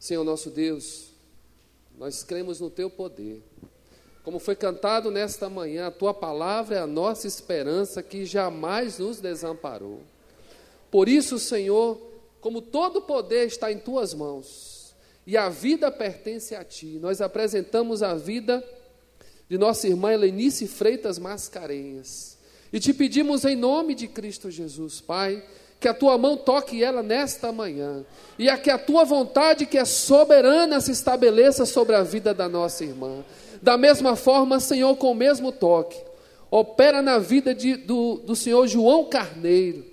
Senhor nosso Deus, nós cremos no Teu poder. Como foi cantado nesta manhã, a Tua palavra é a nossa esperança que jamais nos desamparou. Por isso, Senhor, como todo poder está em Tuas mãos e a vida pertence a Ti, nós apresentamos a vida de nossa irmã Helenice Freitas Mascarenhas e te pedimos em nome de Cristo Jesus, Pai que a tua mão toque ela nesta manhã, e a que a tua vontade, que é soberana, se estabeleça sobre a vida da nossa irmã. Da mesma forma, Senhor, com o mesmo toque, opera na vida de, do, do Senhor João Carneiro.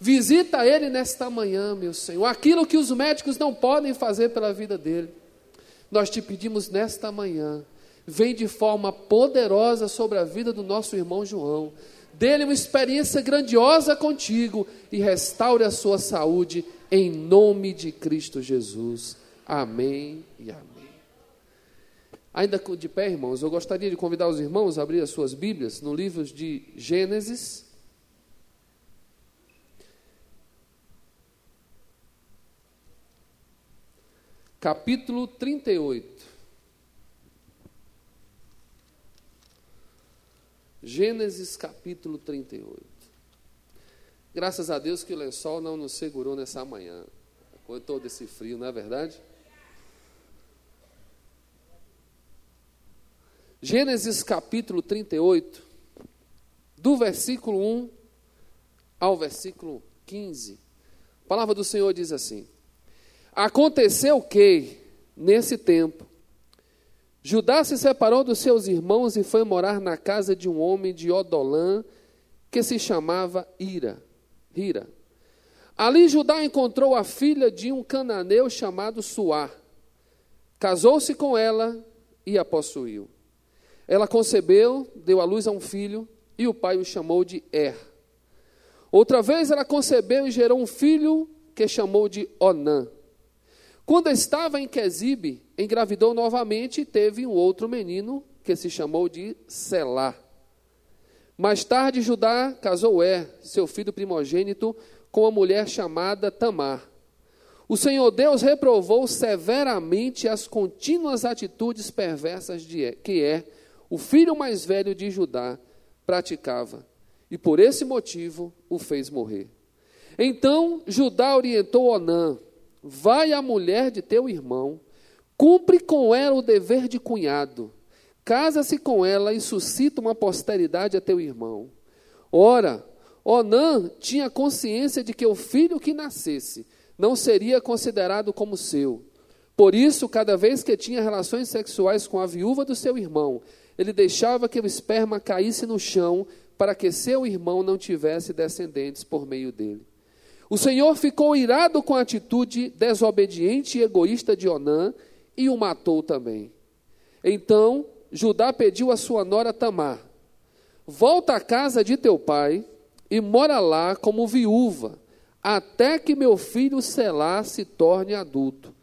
Visita ele nesta manhã, meu Senhor, aquilo que os médicos não podem fazer pela vida dele. Nós te pedimos nesta manhã, vem de forma poderosa sobre a vida do nosso irmão João dê-lhe uma experiência grandiosa contigo e restaure a sua saúde em nome de Cristo Jesus. Amém e amém. Ainda de pé, irmãos, eu gostaria de convidar os irmãos a abrir as suas Bíblias no livro de Gênesis. Capítulo 38. Gênesis capítulo 38. Graças a Deus que o lençol não nos segurou nessa manhã, com todo esse frio, não é verdade? Gênesis capítulo 38, do versículo 1 ao versículo 15. A palavra do Senhor diz assim: Aconteceu que, nesse tempo, Judá se separou dos seus irmãos e foi morar na casa de um homem de Odolã, que se chamava Ira. Hira. Ali Judá encontrou a filha de um cananeu chamado Suá. Casou-se com ela e a possuiu. Ela concebeu, deu à luz a um filho, e o pai o chamou de Er. Outra vez ela concebeu e gerou um filho que chamou de Onã. Quando estava em Quezibe, engravidou novamente e teve um outro menino que se chamou de Selá. Mais tarde, Judá casou Er, seu filho primogênito, com uma mulher chamada Tamar. O Senhor Deus reprovou severamente as contínuas atitudes perversas de er, que Er, o filho mais velho de Judá, praticava, e por esse motivo o fez morrer. Então Judá orientou Onã, Vai à mulher de teu irmão, cumpre com ela o dever de cunhado, casa-se com ela e suscita uma posteridade a teu irmão. Ora, Onã tinha consciência de que o filho que nascesse não seria considerado como seu. Por isso, cada vez que tinha relações sexuais com a viúva do seu irmão, ele deixava que o esperma caísse no chão para que seu irmão não tivesse descendentes por meio dele. O Senhor ficou irado com a atitude desobediente e egoísta de Onã e o matou também. Então Judá pediu a sua nora Tamar: Volta à casa de teu pai e mora lá como viúva, até que meu filho Selá se torne adulto,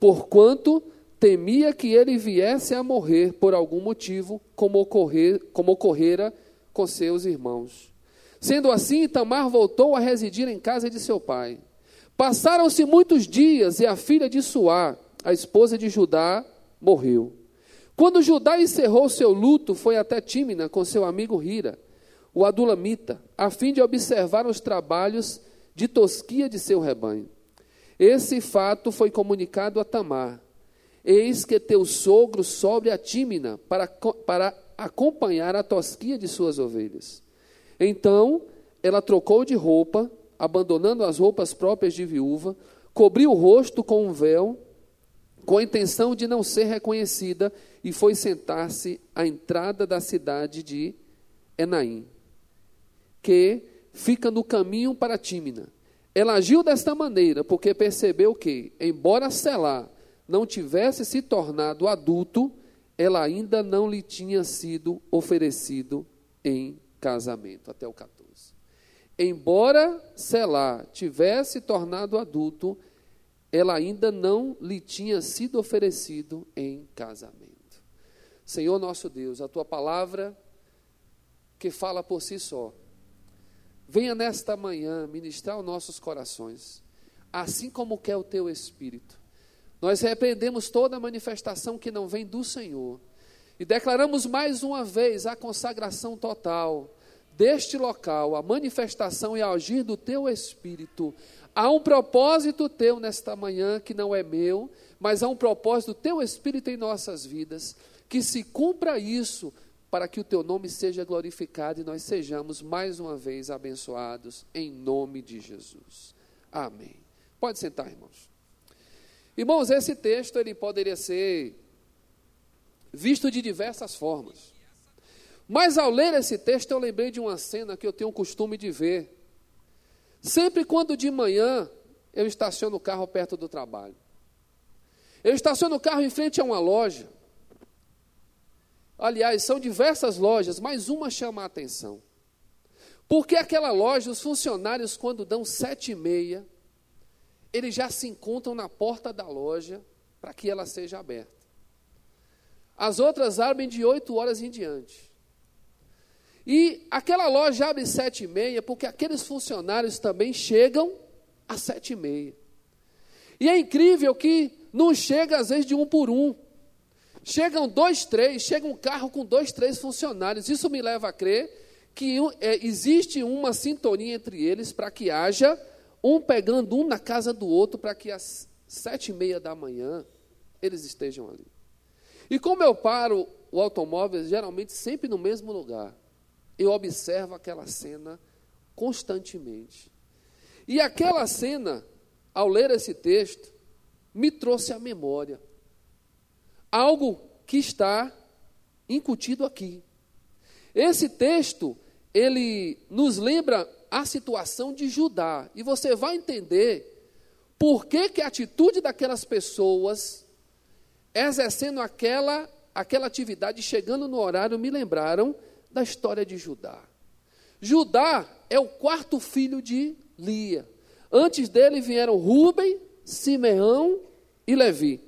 porquanto temia que ele viesse a morrer por algum motivo, como, ocorrer, como ocorrera com seus irmãos. Sendo assim, Tamar voltou a residir em casa de seu pai. Passaram-se muitos dias e a filha de Suá, a esposa de Judá, morreu. Quando Judá encerrou seu luto, foi até Tímina com seu amigo Hira, o adulamita, a fim de observar os trabalhos de tosquia de seu rebanho. Esse fato foi comunicado a Tamar. Eis que teu sogro sobe a Tímina para, para acompanhar a tosquia de suas ovelhas. Então ela trocou de roupa, abandonando as roupas próprias de viúva, cobriu o rosto com um véu, com a intenção de não ser reconhecida, e foi sentar-se à entrada da cidade de Enaim, que fica no caminho para Tímina. Ela agiu desta maneira porque percebeu que, embora Selá não tivesse se tornado adulto, ela ainda não lhe tinha sido oferecido em casamento, até o 14. Embora Selá tivesse tornado adulto, ela ainda não lhe tinha sido oferecido em casamento. Senhor nosso Deus, a tua palavra que fala por si só, venha nesta manhã ministrar os nossos corações, assim como quer o teu Espírito. Nós repreendemos toda manifestação que não vem do Senhor e declaramos mais uma vez a consagração total deste local, a manifestação e agir do teu Espírito. Há um propósito teu nesta manhã que não é meu, mas há um propósito teu Espírito em nossas vidas. Que se cumpra isso para que o teu nome seja glorificado e nós sejamos mais uma vez abençoados em nome de Jesus. Amém. Pode sentar, irmãos. Irmãos, esse texto ele poderia ser visto de diversas formas. Mas ao ler esse texto, eu lembrei de uma cena que eu tenho o costume de ver. Sempre quando de manhã eu estaciono o carro perto do trabalho. Eu estaciono o carro em frente a uma loja. Aliás, são diversas lojas, mas uma chama a atenção. Porque aquela loja, os funcionários, quando dão sete e meia, eles já se encontram na porta da loja para que ela seja aberta. As outras abrem de 8 horas em diante. E aquela loja abre sete e meia, porque aqueles funcionários também chegam às sete e meia. E é incrível que não chega às vezes de um por um. Chegam dois, três, chega um carro com dois, três funcionários. Isso me leva a crer que é, existe uma sintonia entre eles para que haja um pegando um na casa do outro para que às sete e meia da manhã eles estejam ali. E como eu paro o automóvel, geralmente sempre no mesmo lugar, eu observo aquela cena constantemente. E aquela cena, ao ler esse texto, me trouxe à memória algo que está incutido aqui. Esse texto, ele nos lembra a situação de Judá, e você vai entender por que, que a atitude daquelas pessoas exercendo aquela, aquela atividade, chegando no horário, me lembraram da história de Judá. Judá é o quarto filho de Lia. Antes dele vieram Rubem, Simeão e Levi.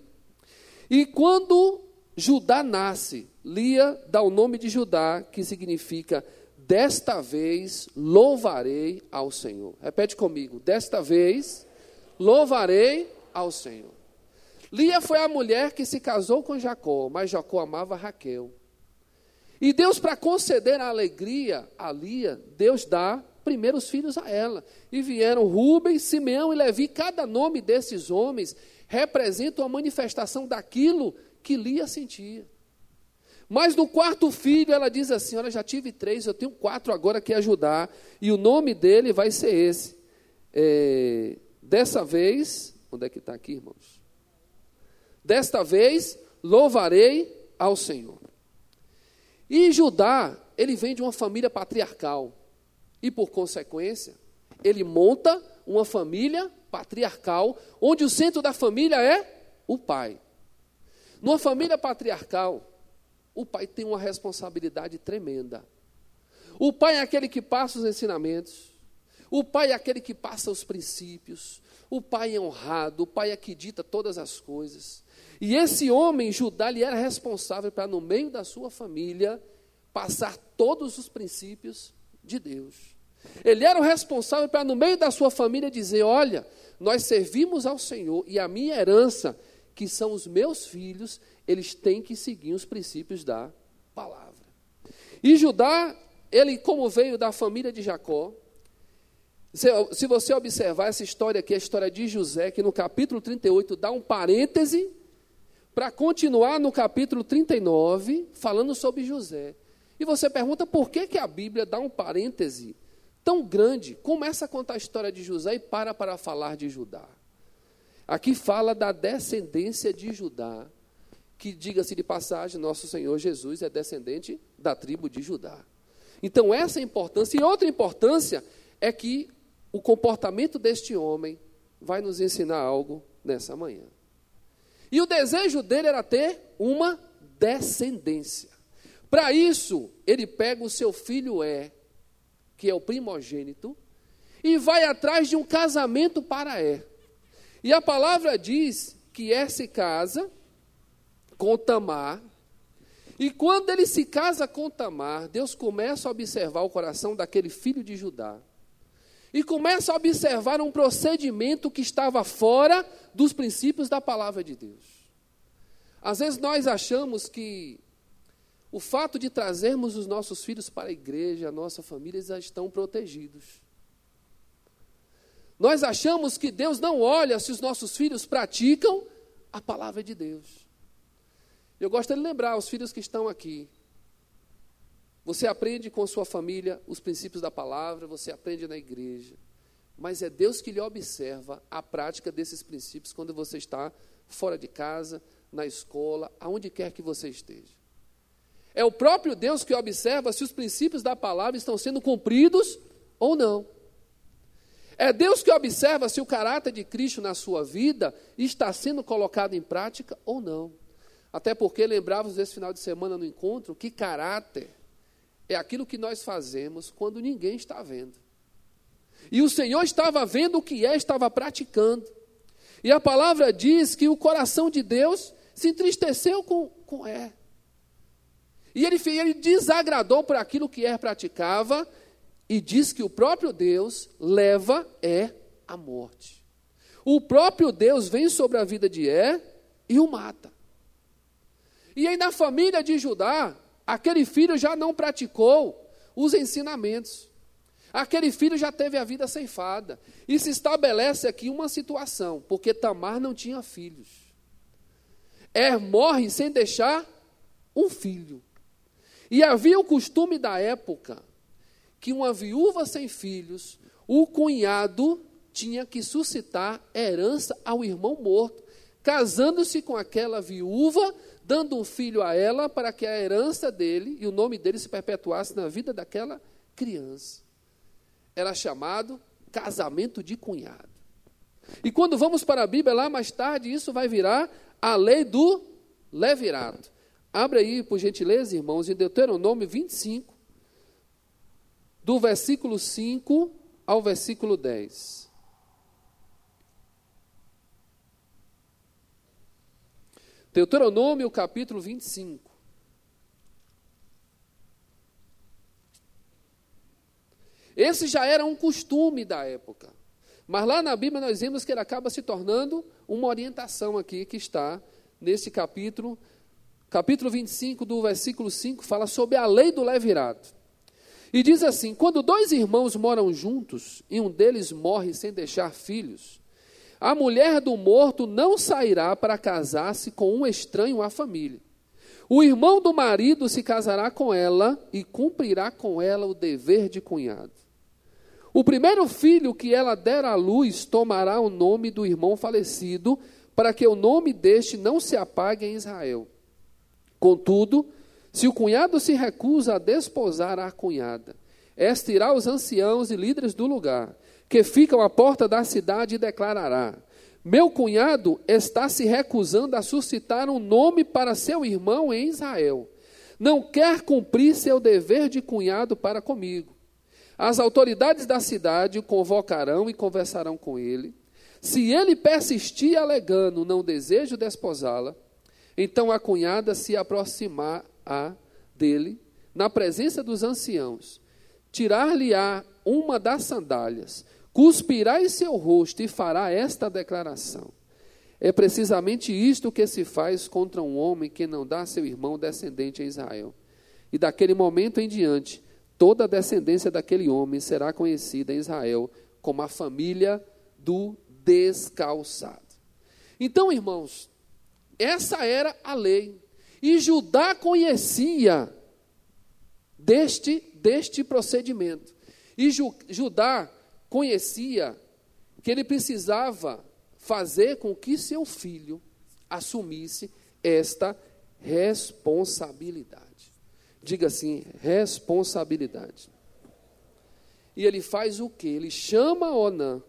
E quando Judá nasce, Lia dá o nome de Judá, que significa desta vez louvarei ao Senhor. Repete comigo: desta vez louvarei ao Senhor. Lia foi a mulher que se casou com Jacó, mas Jacó amava Raquel. E Deus, para conceder a alegria a Lia, Deus dá primeiros filhos a ela. E vieram Rubens, Simeão e Levi. Cada nome desses homens representa uma manifestação daquilo que Lia sentia. Mas no quarto filho, ela diz assim: Olha, já tive três, eu tenho quatro agora que ajudar. E o nome dele vai ser esse. É, dessa vez, onde é que está aqui, irmãos? Desta vez louvarei ao Senhor. E Judá, ele vem de uma família patriarcal. E por consequência, ele monta uma família patriarcal, onde o centro da família é o pai. Numa família patriarcal, o pai tem uma responsabilidade tremenda. O pai é aquele que passa os ensinamentos, o pai é aquele que passa os princípios, o pai é honrado, o pai é que dita todas as coisas. E esse homem, Judá, ele era responsável para, no meio da sua família, passar todos os princípios de Deus. Ele era o responsável para, no meio da sua família, dizer: Olha, nós servimos ao Senhor e a minha herança, que são os meus filhos, eles têm que seguir os princípios da palavra. E Judá, ele, como veio da família de Jacó, se você observar essa história aqui, a história de José, que no capítulo 38 dá um parêntese para continuar no capítulo 39, falando sobre José. E você pergunta por que, que a Bíblia dá um parêntese tão grande, começa a contar a história de José e para para falar de Judá. Aqui fala da descendência de Judá, que, diga-se de passagem, nosso Senhor Jesus é descendente da tribo de Judá. Então, essa é a importância. E outra importância é que o comportamento deste homem vai nos ensinar algo nessa manhã. E o desejo dele era ter uma descendência. Para isso, ele pega o seu filho É, que é o primogênito, e vai atrás de um casamento para É. E a palavra diz que É se casa com Tamar, e quando ele se casa com Tamar, Deus começa a observar o coração daquele filho de Judá, e começa a observar um procedimento que estava fora dos princípios da palavra de Deus. Às vezes nós achamos que o fato de trazermos os nossos filhos para a igreja, a nossa família, já estão protegidos. Nós achamos que Deus não olha se os nossos filhos praticam a palavra de Deus. Eu gosto de lembrar os filhos que estão aqui. Você aprende com sua família os princípios da palavra, você aprende na igreja. Mas é Deus que lhe observa a prática desses princípios quando você está fora de casa, na escola, aonde quer que você esteja. É o próprio Deus que observa se os princípios da palavra estão sendo cumpridos ou não. É Deus que observa se o caráter de Cristo na sua vida está sendo colocado em prática ou não. Até porque lembrávamos desse final de semana no encontro que caráter é aquilo que nós fazemos quando ninguém está vendo. E o Senhor estava vendo o que é, estava praticando. E a palavra diz que o coração de Deus se entristeceu com, com é. E ele, ele desagradou por aquilo que é praticava e diz que o próprio Deus leva é a morte. O próprio Deus vem sobre a vida de É e o mata. E aí na família de Judá, aquele filho já não praticou os ensinamentos. Aquele filho já teve a vida ceifada. E se estabelece aqui uma situação, porque Tamar não tinha filhos. Er morre sem deixar um filho. E havia o costume da época que uma viúva sem filhos, o cunhado tinha que suscitar herança ao irmão morto, casando-se com aquela viúva, dando um filho a ela para que a herança dele e o nome dele se perpetuasse na vida daquela criança. Era chamado casamento de cunhado. E quando vamos para a Bíblia, lá mais tarde, isso vai virar a lei do levirato. Abre aí, por gentileza, irmãos, em Deuteronômio 25, do versículo 5 ao versículo 10. Deuteronômio, capítulo 25. Esse já era um costume da época. Mas lá na Bíblia nós vemos que ele acaba se tornando uma orientação aqui que está nesse capítulo. Capítulo 25, do versículo 5, fala sobre a lei do levirato. E diz assim: quando dois irmãos moram juntos e um deles morre sem deixar filhos, a mulher do morto não sairá para casar-se com um estranho à família. O irmão do marido se casará com ela e cumprirá com ela o dever de cunhado. O primeiro filho que ela der à luz tomará o nome do irmão falecido, para que o nome deste não se apague em Israel. Contudo, se o cunhado se recusa a desposar a cunhada, esta irá aos anciãos e líderes do lugar, que ficam à porta da cidade, e declarará: Meu cunhado está se recusando a suscitar um nome para seu irmão em Israel. Não quer cumprir seu dever de cunhado para comigo. As autoridades da cidade o convocarão e conversarão com ele. Se ele persistir alegando não desejo desposá-la, então a cunhada se aproximar a dele, na presença dos anciãos, tirar-lhe-á uma das sandálias, cuspirá em seu rosto e fará esta declaração. É precisamente isto que se faz contra um homem que não dá seu irmão descendente a Israel. E daquele momento em diante, toda a descendência daquele homem será conhecida em Israel como a família do descalçado. Então, irmãos, essa era a lei. E Judá conhecia deste, deste procedimento. E Ju, Judá conhecia que ele precisava fazer com que seu filho assumisse esta responsabilidade. Diga assim: responsabilidade. E ele faz o que? Ele chama Onã,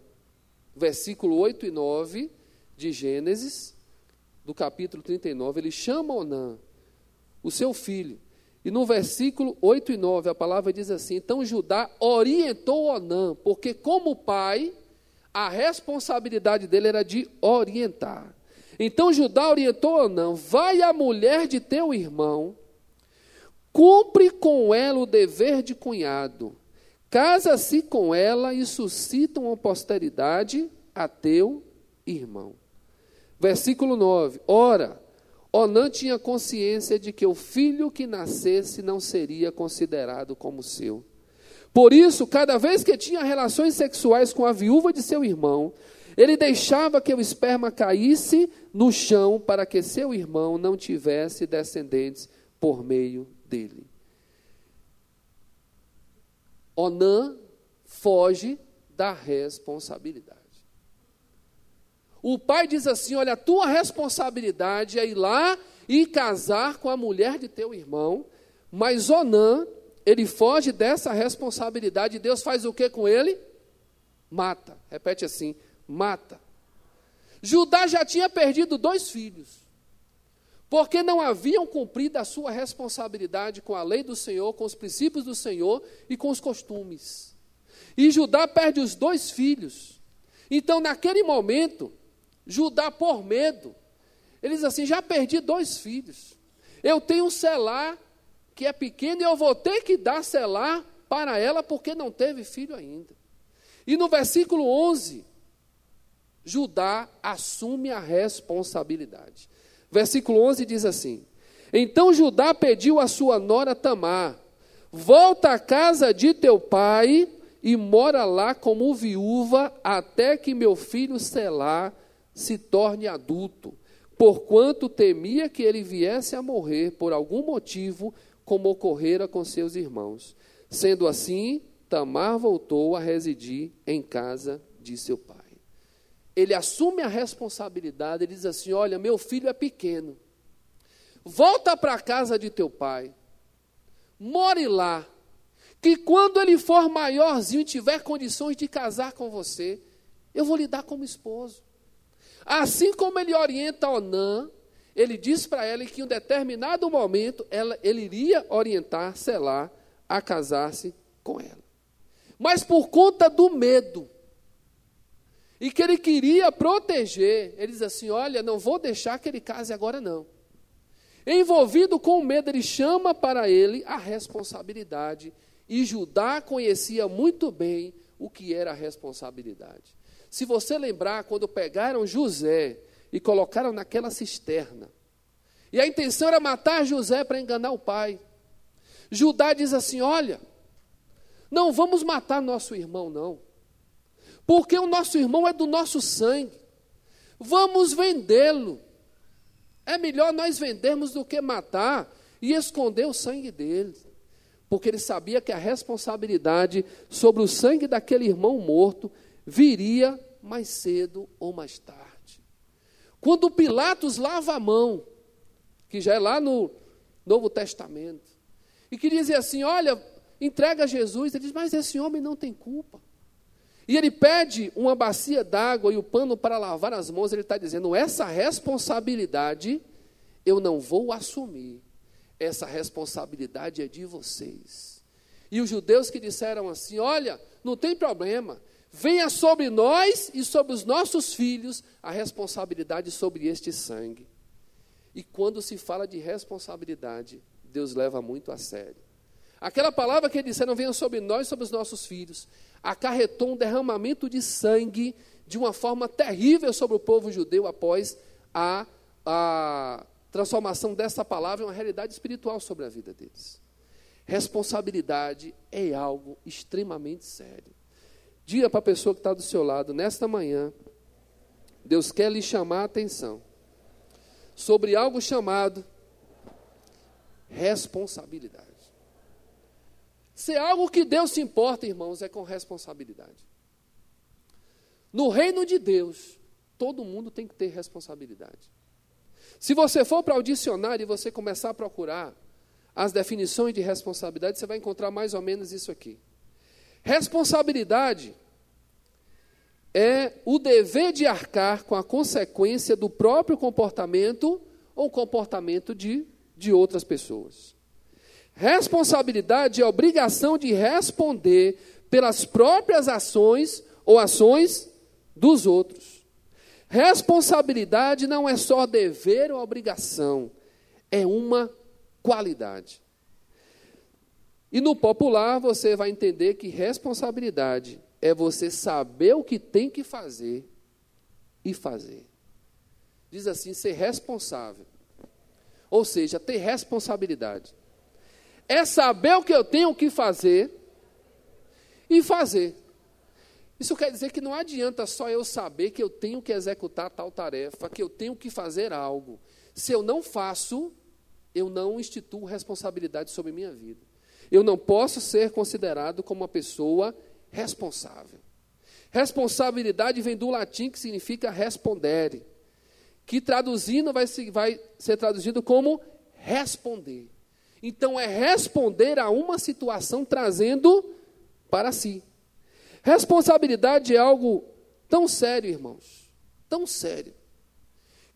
versículo 8 e 9 de Gênesis, do capítulo 39, ele chama Onã o seu filho. E no versículo 8 e 9, a palavra diz assim: Então Judá orientou Onã, porque como pai, a responsabilidade dele era de orientar. Então Judá orientou Onã: Vai a mulher de teu irmão, cumpre com ela o dever de cunhado, casa-se com ela e suscita uma posteridade a teu irmão. Versículo 9: Ora, Onã tinha consciência de que o filho que nascesse não seria considerado como seu. Por isso, cada vez que tinha relações sexuais com a viúva de seu irmão, ele deixava que o esperma caísse no chão para que seu irmão não tivesse descendentes por meio dele. Onã foge da responsabilidade. O pai diz assim: Olha, a tua responsabilidade é ir lá e casar com a mulher de teu irmão, mas Onã, ele foge dessa responsabilidade. Deus faz o que com ele? Mata. Repete assim: mata. Judá já tinha perdido dois filhos, porque não haviam cumprido a sua responsabilidade com a lei do Senhor, com os princípios do Senhor e com os costumes. E Judá perde os dois filhos. Então, naquele momento, Judá, por medo, ele diz assim: já perdi dois filhos. Eu tenho um selar que é pequeno e eu vou ter que dar selar para ela porque não teve filho ainda. E no versículo 11, Judá assume a responsabilidade. Versículo 11 diz assim: Então Judá pediu a sua nora Tamar: Volta à casa de teu pai e mora lá como viúva até que meu filho Selá se torne adulto, porquanto temia que ele viesse a morrer por algum motivo, como ocorrera com seus irmãos. Sendo assim, Tamar voltou a residir em casa de seu pai ele assume a responsabilidade, ele diz assim: Olha, meu filho é pequeno, volta para a casa de teu pai, more lá, que quando ele for maiorzinho e tiver condições de casar com você, eu vou lhe dar como esposo. Assim como ele orienta Onã, ele diz para ela que em um determinado momento ela, ele iria orientar Selá a casar-se com ela. Mas por conta do medo, e que ele queria proteger. Ele diz assim: Olha, não vou deixar que ele case agora, não. Envolvido com o medo, ele chama para ele a responsabilidade. E Judá conhecia muito bem o que era a responsabilidade. Se você lembrar, quando pegaram José e colocaram naquela cisterna, e a intenção era matar José para enganar o pai. Judá diz assim: Olha, não vamos matar nosso irmão, não porque o nosso irmão é do nosso sangue. Vamos vendê-lo. É melhor nós vendermos do que matar e esconder o sangue dele. Porque ele sabia que a responsabilidade sobre o sangue daquele irmão morto viria mais cedo ou mais tarde. Quando Pilatos lava a mão, que já é lá no Novo Testamento, e que dizia assim: Olha, entrega Jesus, ele diz: Mas esse homem não tem culpa. E ele pede uma bacia d'água e o pano para lavar as mãos. Ele está dizendo: essa responsabilidade eu não vou assumir. Essa responsabilidade é de vocês. E os judeus que disseram assim: olha, não tem problema, venha sobre nós e sobre os nossos filhos a responsabilidade sobre este sangue. E quando se fala de responsabilidade, Deus leva muito a sério. Aquela palavra que eles disseram, venha sobre nós e sobre os nossos filhos, acarretou um derramamento de sangue de uma forma terrível sobre o povo judeu após a, a transformação dessa palavra em uma realidade espiritual sobre a vida deles. Responsabilidade é algo extremamente sério. Diga para a pessoa que está do seu lado, nesta manhã, Deus quer lhe chamar a atenção sobre algo chamado responsabilidade. Se é algo que Deus se importa, irmãos, é com responsabilidade. No reino de Deus, todo mundo tem que ter responsabilidade. Se você for para o dicionário e você começar a procurar as definições de responsabilidade, você vai encontrar mais ou menos isso aqui. Responsabilidade é o dever de arcar com a consequência do próprio comportamento ou comportamento de, de outras pessoas. Responsabilidade é a obrigação de responder pelas próprias ações ou ações dos outros. Responsabilidade não é só dever ou obrigação, é uma qualidade. E no popular você vai entender que responsabilidade é você saber o que tem que fazer e fazer. Diz assim: ser responsável. Ou seja, ter responsabilidade. É saber o que eu tenho que fazer e fazer. Isso quer dizer que não adianta só eu saber que eu tenho que executar tal tarefa, que eu tenho que fazer algo. Se eu não faço, eu não instituo responsabilidade sobre minha vida. Eu não posso ser considerado como uma pessoa responsável. Responsabilidade vem do latim que significa respondere, que traduzindo vai, vai ser traduzido como responder. Então é responder a uma situação trazendo para si. Responsabilidade é algo tão sério, irmãos, tão sério,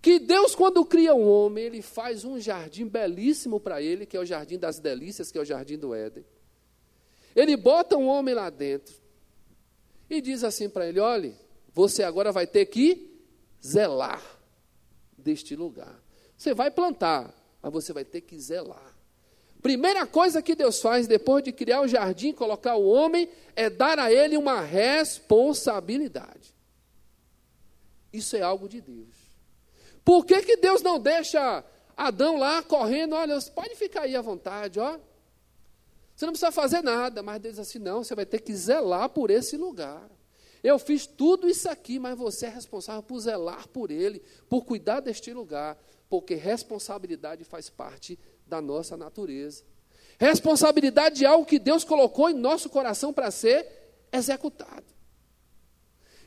que Deus, quando cria um homem, ele faz um jardim belíssimo para ele, que é o jardim das delícias, que é o jardim do Éden. Ele bota um homem lá dentro e diz assim para ele: olhe, você agora vai ter que zelar deste lugar. Você vai plantar, mas você vai ter que zelar. Primeira coisa que Deus faz depois de criar o jardim, colocar o homem, é dar a ele uma responsabilidade. Isso é algo de Deus. Por que, que Deus não deixa Adão lá correndo? Olha, pode ficar aí à vontade, ó. Você não precisa fazer nada, mas Deus diz assim: não, você vai ter que zelar por esse lugar. Eu fiz tudo isso aqui, mas você é responsável por zelar por ele, por cuidar deste lugar, porque responsabilidade faz parte da nossa natureza. Responsabilidade é algo que Deus colocou em nosso coração para ser executado.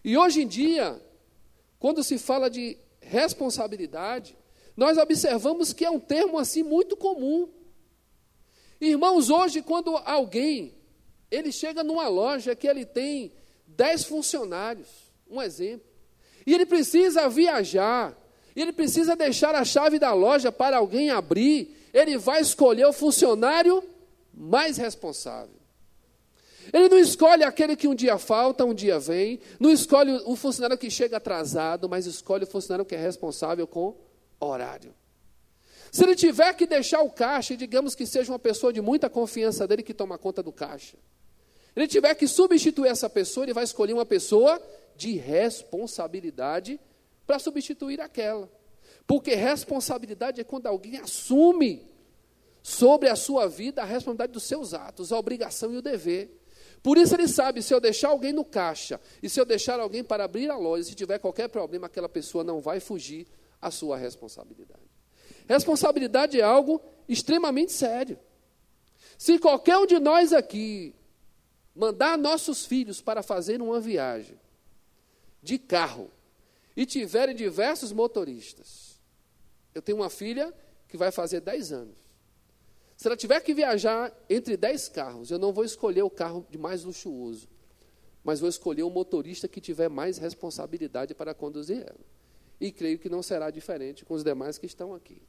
E hoje em dia, quando se fala de responsabilidade, nós observamos que é um termo assim muito comum. Irmãos, hoje quando alguém ele chega numa loja que ele tem dez funcionários, um exemplo, e ele precisa viajar, e ele precisa deixar a chave da loja para alguém abrir, ele vai escolher o funcionário mais responsável. Ele não escolhe aquele que um dia falta, um dia vem, não escolhe o funcionário que chega atrasado, mas escolhe o funcionário que é responsável com horário. Se ele tiver que deixar o caixa, digamos que seja uma pessoa de muita confiança dele que toma conta do caixa, ele tiver que substituir essa pessoa, ele vai escolher uma pessoa de responsabilidade para substituir aquela. Porque responsabilidade é quando alguém assume sobre a sua vida a responsabilidade dos seus atos, a obrigação e o dever. Por isso ele sabe, se eu deixar alguém no caixa e se eu deixar alguém para abrir a loja, se tiver qualquer problema, aquela pessoa não vai fugir à sua responsabilidade. Responsabilidade é algo extremamente sério. Se qualquer um de nós aqui mandar nossos filhos para fazer uma viagem de carro e tiverem diversos motoristas, eu tenho uma filha que vai fazer 10 anos. Se ela tiver que viajar entre dez carros, eu não vou escolher o carro de mais luxuoso, mas vou escolher o motorista que tiver mais responsabilidade para conduzir ela. E creio que não será diferente com os demais que estão aqui.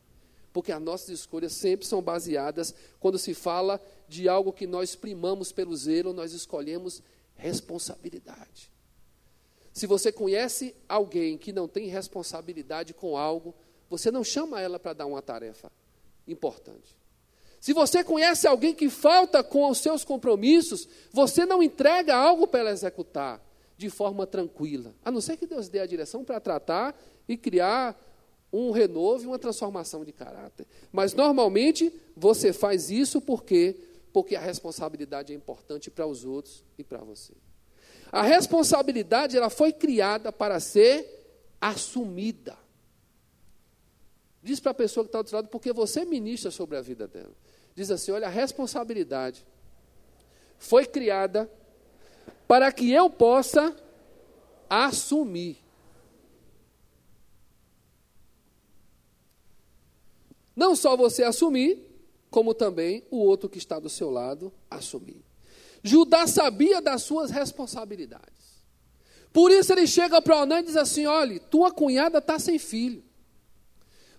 Porque as nossas escolhas sempre são baseadas, quando se fala de algo que nós primamos pelo zelo, nós escolhemos responsabilidade. Se você conhece alguém que não tem responsabilidade com algo, você não chama ela para dar uma tarefa importante. Se você conhece alguém que falta com os seus compromissos, você não entrega algo para ela executar de forma tranquila, a não ser que Deus dê a direção para tratar e criar um renovo e uma transformação de caráter. Mas normalmente você faz isso porque porque a responsabilidade é importante para os outros e para você. A responsabilidade ela foi criada para ser assumida. Diz para a pessoa que está do outro lado, porque você ministra sobre a vida dela diz assim: olha, a responsabilidade foi criada para que eu possa assumir. Não só você assumir, como também o outro que está do seu lado assumir. Judá sabia das suas responsabilidades. Por isso ele chega para Onã e diz assim: olha, tua cunhada está sem filho.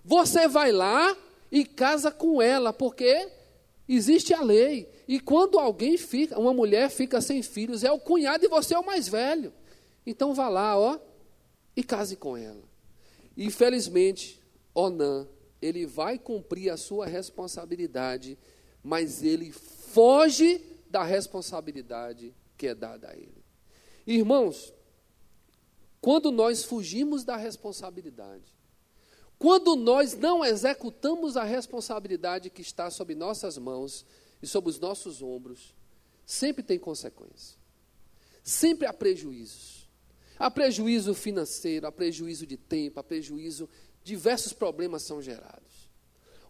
Você vai lá e casa com ela, porque Existe a lei. E quando alguém fica, uma mulher fica sem filhos, é o cunhado e você é o mais velho. Então vá lá, ó, e case com ela. Infelizmente, Onã, ele vai cumprir a sua responsabilidade, mas ele foge da responsabilidade que é dada a ele. Irmãos, quando nós fugimos da responsabilidade, quando nós não executamos a responsabilidade que está sob nossas mãos e sob os nossos ombros, sempre tem consequência. Sempre há prejuízos. Há prejuízo financeiro, há prejuízo de tempo, há prejuízo, diversos problemas são gerados.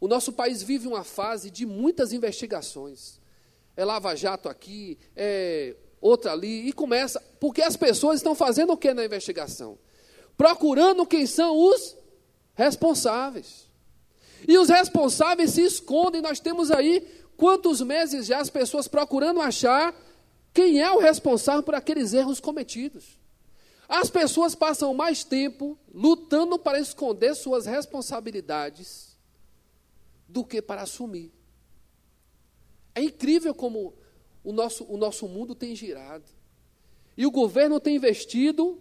O nosso país vive uma fase de muitas investigações. É lava-jato aqui, é outra ali, e começa, porque as pessoas estão fazendo o que na investigação? Procurando quem são os responsáveis. E os responsáveis se escondem. Nós temos aí quantos meses já as pessoas procurando achar quem é o responsável por aqueles erros cometidos. As pessoas passam mais tempo lutando para esconder suas responsabilidades do que para assumir. É incrível como o nosso, o nosso mundo tem girado. E o governo tem investido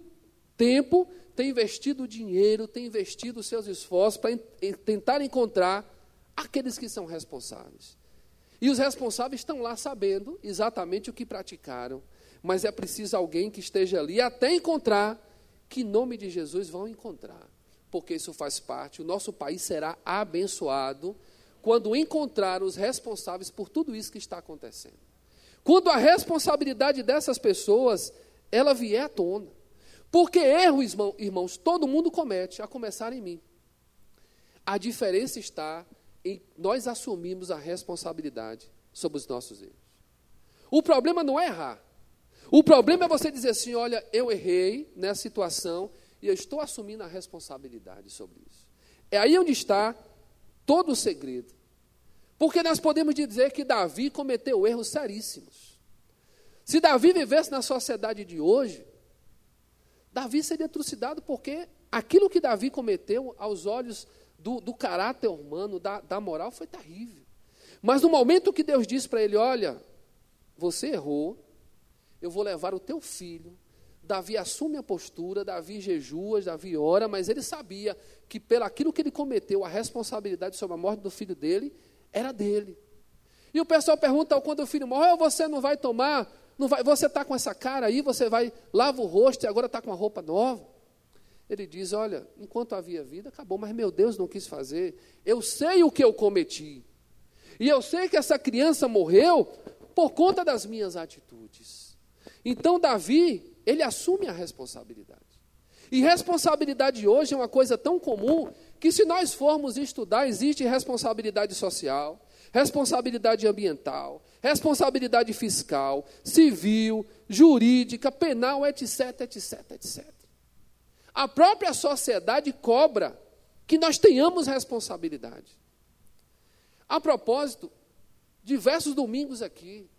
tempo tem investido dinheiro, tem investido seus esforços para tentar encontrar aqueles que são responsáveis. E os responsáveis estão lá sabendo exatamente o que praticaram, mas é preciso alguém que esteja ali até encontrar, que em nome de Jesus vão encontrar, porque isso faz parte. O nosso país será abençoado quando encontrar os responsáveis por tudo isso que está acontecendo. Quando a responsabilidade dessas pessoas ela vier à tona. Porque erro, irmãos, todo mundo comete, a começar em mim. A diferença está em nós assumirmos a responsabilidade sobre os nossos erros. O problema não é errar. O problema é você dizer assim: olha, eu errei nessa situação e eu estou assumindo a responsabilidade sobre isso. É aí onde está todo o segredo. Porque nós podemos dizer que Davi cometeu erros seríssimos. Se Davi vivesse na sociedade de hoje, Davi seria trucidado porque aquilo que Davi cometeu aos olhos do, do caráter humano, da, da moral, foi terrível. Mas no momento que Deus disse para ele: Olha, você errou, eu vou levar o teu filho. Davi assume a postura, Davi jejua, Davi ora, mas ele sabia que pelo aquilo que ele cometeu, a responsabilidade sobre a morte do filho dele era dele. E o pessoal pergunta quando o filho morre, você não vai tomar não vai, você está com essa cara aí, você vai, lava o rosto e agora está com uma roupa nova. Ele diz: Olha, enquanto havia vida, acabou, mas meu Deus não quis fazer. Eu sei o que eu cometi. E eu sei que essa criança morreu por conta das minhas atitudes. Então, Davi, ele assume a responsabilidade. E responsabilidade hoje é uma coisa tão comum que, se nós formos estudar, existe responsabilidade social, responsabilidade ambiental, responsabilidade fiscal, civil, jurídica, penal, etc, etc, etc. A própria sociedade cobra que nós tenhamos responsabilidade. A propósito, diversos domingos aqui,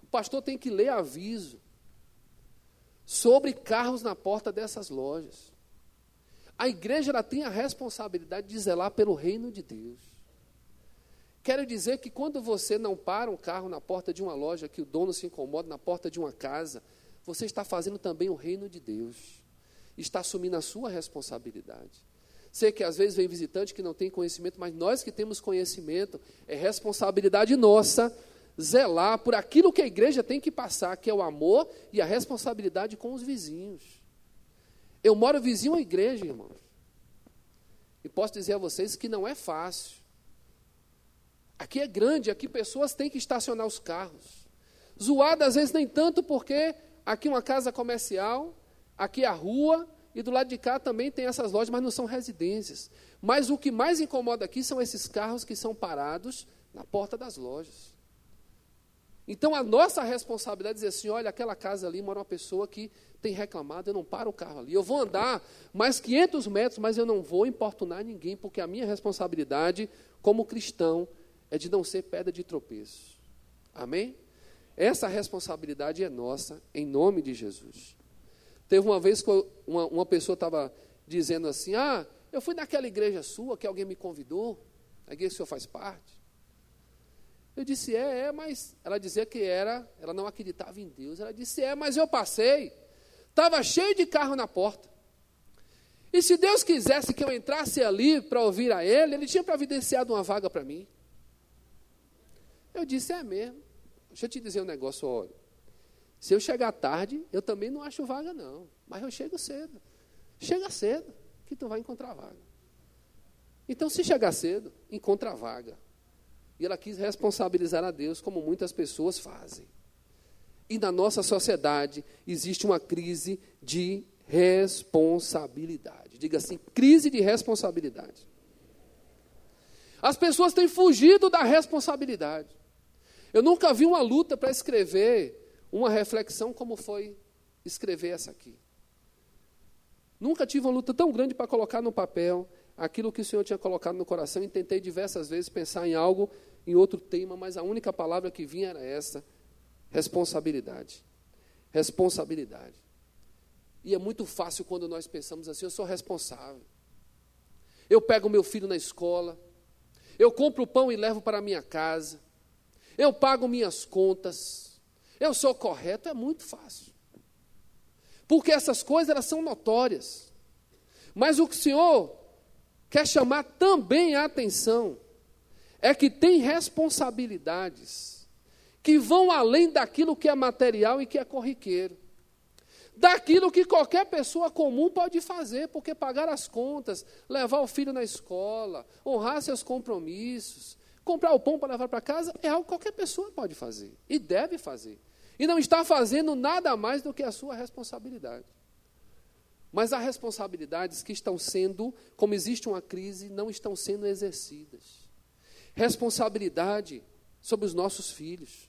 o pastor tem que ler aviso sobre carros na porta dessas lojas. A igreja ela tem a responsabilidade de zelar pelo reino de Deus. Quero dizer que quando você não para um carro na porta de uma loja, que o dono se incomoda na porta de uma casa, você está fazendo também o reino de Deus. Está assumindo a sua responsabilidade. Sei que às vezes vem visitante que não tem conhecimento, mas nós que temos conhecimento, é responsabilidade nossa zelar por aquilo que a igreja tem que passar, que é o amor e a responsabilidade com os vizinhos. Eu moro vizinho à igreja, irmãos. E posso dizer a vocês que não é fácil. Aqui é grande, aqui pessoas têm que estacionar os carros. Zoada às vezes nem tanto porque aqui uma casa comercial, aqui a rua e do lado de cá também tem essas lojas, mas não são residências. Mas o que mais incomoda aqui são esses carros que são parados na porta das lojas. Então a nossa responsabilidade é dizer assim: olha, aquela casa ali mora uma pessoa que tem reclamado, eu não paro o carro ali. Eu vou andar mais 500 metros, mas eu não vou importunar ninguém, porque a minha responsabilidade como cristão é de não ser pedra de tropeço. Amém? Essa responsabilidade é nossa, em nome de Jesus. Teve uma vez que uma, uma pessoa estava dizendo assim: Ah, eu fui naquela igreja sua que alguém me convidou, a igreja que o senhor faz parte. Eu disse: É, é, mas ela dizia que era, ela não acreditava em Deus. Ela disse: É, mas eu passei, estava cheio de carro na porta. E se Deus quisesse que eu entrasse ali para ouvir a Ele, Ele tinha providenciado uma vaga para mim. Eu disse: É mesmo. Deixa eu te dizer um negócio, olha. Se eu chegar tarde, eu também não acho vaga, não. Mas eu chego cedo. Chega cedo, que tu vai encontrar vaga. Então, se chegar cedo, encontra vaga. E ela quis responsabilizar a Deus, como muitas pessoas fazem. E na nossa sociedade existe uma crise de responsabilidade. Diga assim: crise de responsabilidade. As pessoas têm fugido da responsabilidade. Eu nunca vi uma luta para escrever uma reflexão como foi escrever essa aqui. Nunca tive uma luta tão grande para colocar no papel aquilo que o Senhor tinha colocado no coração e tentei diversas vezes pensar em algo, em outro tema, mas a única palavra que vinha era essa: responsabilidade. Responsabilidade. E é muito fácil quando nós pensamos assim: eu sou responsável. Eu pego meu filho na escola, eu compro o pão e levo para a minha casa, eu pago minhas contas, eu sou correto, é muito fácil. Porque essas coisas elas são notórias. Mas o que o Senhor quer chamar também a atenção é que tem responsabilidades que vão além daquilo que é material e que é corriqueiro. Daquilo que qualquer pessoa comum pode fazer, porque pagar as contas, levar o filho na escola, honrar seus compromissos, comprar o pão para levar para casa, é algo que qualquer pessoa pode fazer e deve fazer. E não está fazendo nada mais do que a sua responsabilidade. Mas há responsabilidades que estão sendo, como existe uma crise, não estão sendo exercidas. Responsabilidade sobre os nossos filhos.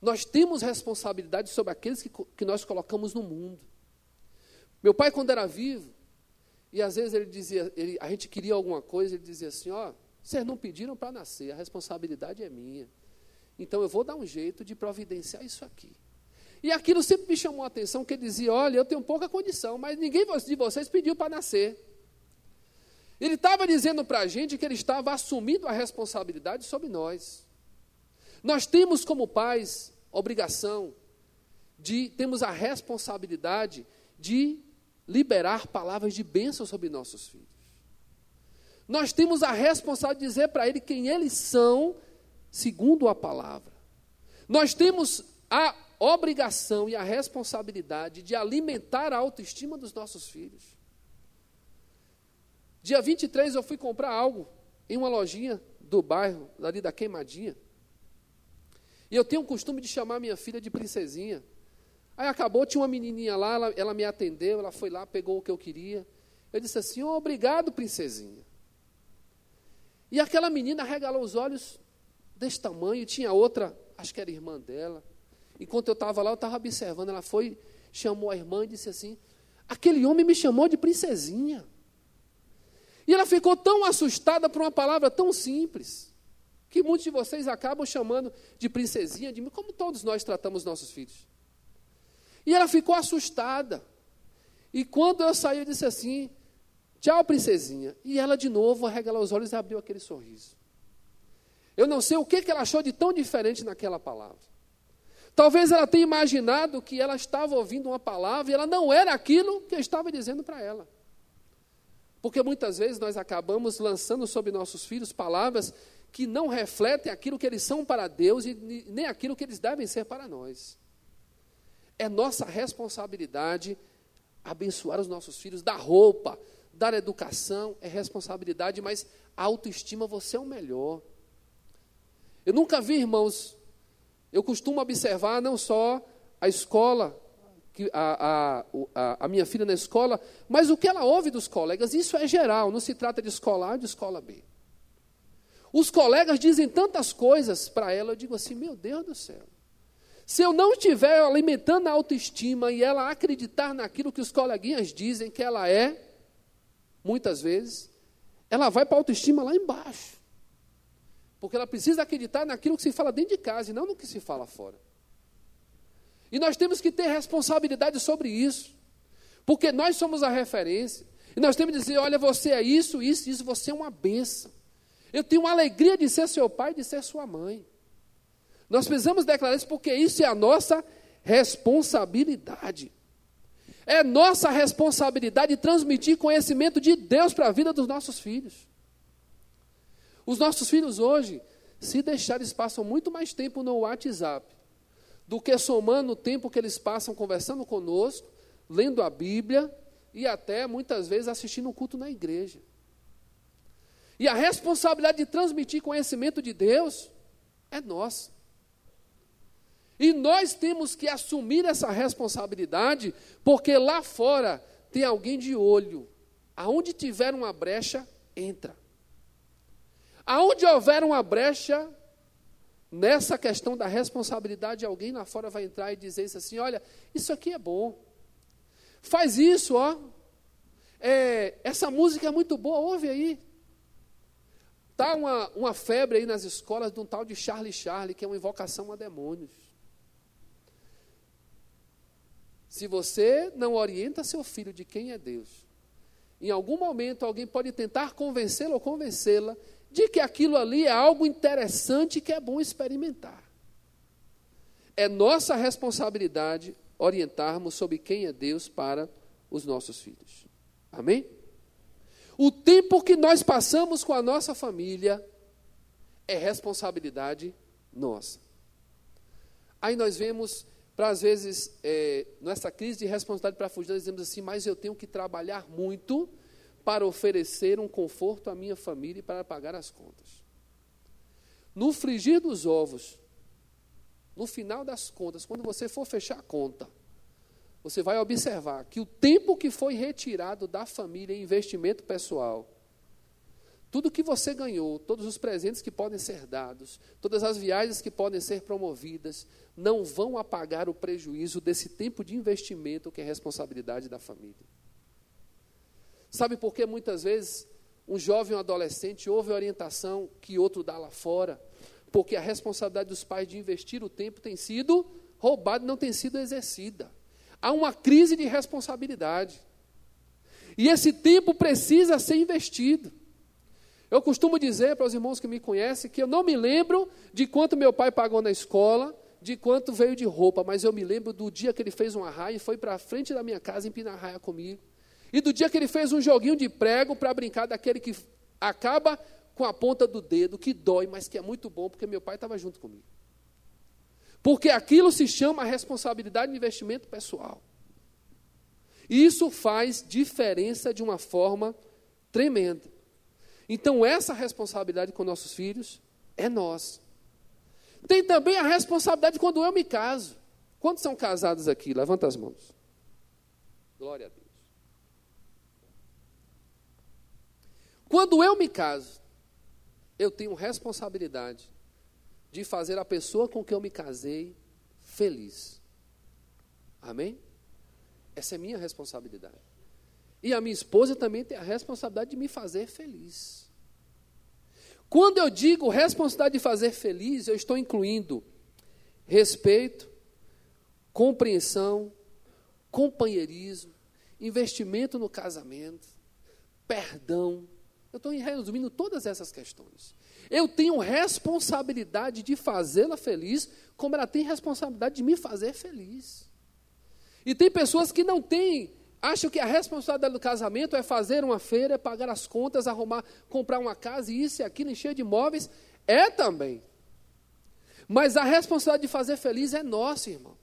Nós temos responsabilidade sobre aqueles que, que nós colocamos no mundo. Meu pai, quando era vivo, e às vezes ele dizia, ele, a gente queria alguma coisa, ele dizia assim: Ó, vocês não pediram para nascer, a responsabilidade é minha. Então eu vou dar um jeito de providenciar isso aqui. E aquilo sempre me chamou a atenção, que ele dizia: Olha, eu tenho pouca condição, mas ninguém de vocês pediu para nascer. Ele estava dizendo para a gente que ele estava assumindo a responsabilidade sobre nós. Nós temos como pais obrigação de, temos a responsabilidade de liberar palavras de bênção sobre nossos filhos. Nós temos a responsabilidade de dizer para ele quem eles são, segundo a palavra. Nós temos a obrigação e a responsabilidade de alimentar a autoestima dos nossos filhos. Dia 23 eu fui comprar algo em uma lojinha do bairro, ali da Queimadinha. E eu tenho o costume de chamar minha filha de princesinha. Aí acabou, tinha uma menininha lá, ela, ela me atendeu, ela foi lá, pegou o que eu queria. Eu disse assim: oh, obrigado, princesinha. E aquela menina regalou os olhos desse tamanho, tinha outra, acho que era irmã dela. Enquanto eu estava lá, eu estava observando. Ela foi, chamou a irmã e disse assim: Aquele homem me chamou de princesinha. E ela ficou tão assustada por uma palavra tão simples, que muitos de vocês acabam chamando de princesinha, de como todos nós tratamos nossos filhos. E ela ficou assustada. E quando eu saí, eu disse assim: Tchau, princesinha. E ela de novo arregalou os olhos e abriu aquele sorriso. Eu não sei o que, ela achou de tão diferente naquela palavra. Talvez ela tenha imaginado que ela estava ouvindo uma palavra e ela não era aquilo que eu estava dizendo para ela. Porque muitas vezes nós acabamos lançando sobre nossos filhos palavras que não refletem aquilo que eles são para Deus e nem aquilo que eles devem ser para nós. É nossa responsabilidade abençoar os nossos filhos, dar roupa, dar educação, é responsabilidade, mas a autoestima, você é o melhor. Eu nunca vi, irmãos, eu costumo observar não só a escola, a, a, a, a, minha filha na escola, mas o que ela ouve dos colegas, isso é geral, não se trata de escola A de escola B. Os colegas dizem tantas coisas para ela, eu digo assim, meu Deus do céu. Se eu não estiver alimentando a autoestima e ela acreditar naquilo que os coleguinhas dizem que ela é, muitas vezes, ela vai para a autoestima lá embaixo. Porque ela precisa acreditar naquilo que se fala dentro de casa e não no que se fala fora. E nós temos que ter responsabilidade sobre isso. Porque nós somos a referência. E nós temos que dizer: olha, você é isso, isso, isso, você é uma benção. Eu tenho uma alegria de ser seu pai, de ser sua mãe. Nós precisamos declarar isso porque isso é a nossa responsabilidade. É nossa responsabilidade transmitir conhecimento de Deus para a vida dos nossos filhos. Os nossos filhos hoje Se deixar, eles passam muito mais tempo no WhatsApp do que somando o tempo que eles passam conversando conosco, lendo a Bíblia e até muitas vezes assistindo o culto na igreja. E a responsabilidade de transmitir conhecimento de Deus é nossa. E nós temos que assumir essa responsabilidade, porque lá fora tem alguém de olho. Aonde tiver uma brecha, entra. Aonde houver uma brecha, nessa questão da responsabilidade, alguém lá fora vai entrar e dizer isso assim: olha, isso aqui é bom. Faz isso, ó. É, essa música é muito boa, ouve aí. Está uma, uma febre aí nas escolas de um tal de Charlie Charlie, que é uma invocação a demônios. Se você não orienta seu filho de quem é Deus, em algum momento alguém pode tentar convencê-lo ou convencê-la de que aquilo ali é algo interessante que é bom experimentar. É nossa responsabilidade orientarmos sobre quem é Deus para os nossos filhos. Amém? O tempo que nós passamos com a nossa família é responsabilidade nossa. Aí nós vemos, para às vezes, é, nessa crise de responsabilidade para fugir, nós dizemos assim, mas eu tenho que trabalhar muito para oferecer um conforto à minha família e para pagar as contas. No frigir dos ovos, no final das contas, quando você for fechar a conta, você vai observar que o tempo que foi retirado da família em investimento pessoal, tudo que você ganhou, todos os presentes que podem ser dados, todas as viagens que podem ser promovidas, não vão apagar o prejuízo desse tempo de investimento que é responsabilidade da família. Sabe por que muitas vezes um jovem um adolescente ouve a orientação que outro dá lá fora? Porque a responsabilidade dos pais de investir o tempo tem sido roubada, não tem sido exercida. Há uma crise de responsabilidade. E esse tempo precisa ser investido. Eu costumo dizer para os irmãos que me conhecem que eu não me lembro de quanto meu pai pagou na escola, de quanto veio de roupa, mas eu me lembro do dia que ele fez uma raia e foi para a frente da minha casa empinar raia comigo. E do dia que ele fez um joguinho de prego para brincar daquele que acaba com a ponta do dedo, que dói, mas que é muito bom, porque meu pai estava junto comigo. Porque aquilo se chama responsabilidade de investimento pessoal. E isso faz diferença de uma forma tremenda. Então, essa responsabilidade com nossos filhos é nossa. Tem também a responsabilidade quando eu me caso. Quantos são casados aqui? Levanta as mãos. Glória a Deus. Quando eu me caso, eu tenho responsabilidade de fazer a pessoa com quem eu me casei feliz. Amém? Essa é minha responsabilidade. E a minha esposa também tem a responsabilidade de me fazer feliz. Quando eu digo responsabilidade de fazer feliz, eu estou incluindo respeito, compreensão, companheirismo, investimento no casamento, perdão, eu estou resumindo todas essas questões. Eu tenho responsabilidade de fazê-la feliz, como ela tem responsabilidade de me fazer feliz. E tem pessoas que não têm, acham que a responsabilidade do casamento é fazer uma feira, pagar as contas, arrumar, comprar uma casa, e isso e aquilo, encher de imóveis. É também. Mas a responsabilidade de fazer feliz é nossa, irmãos.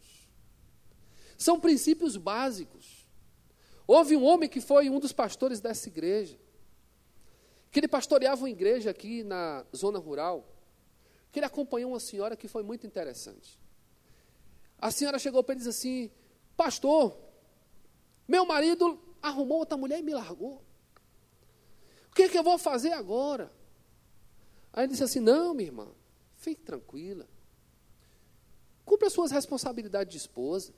São princípios básicos. Houve um homem que foi um dos pastores dessa igreja que ele pastoreava uma igreja aqui na zona rural, que ele acompanhou uma senhora que foi muito interessante. A senhora chegou para ele e disse assim: Pastor, meu marido arrumou outra mulher e me largou. O que, é que eu vou fazer agora? Aí ele disse assim: Não, minha irmã, fique tranquila. Cumpra as suas responsabilidades de esposa.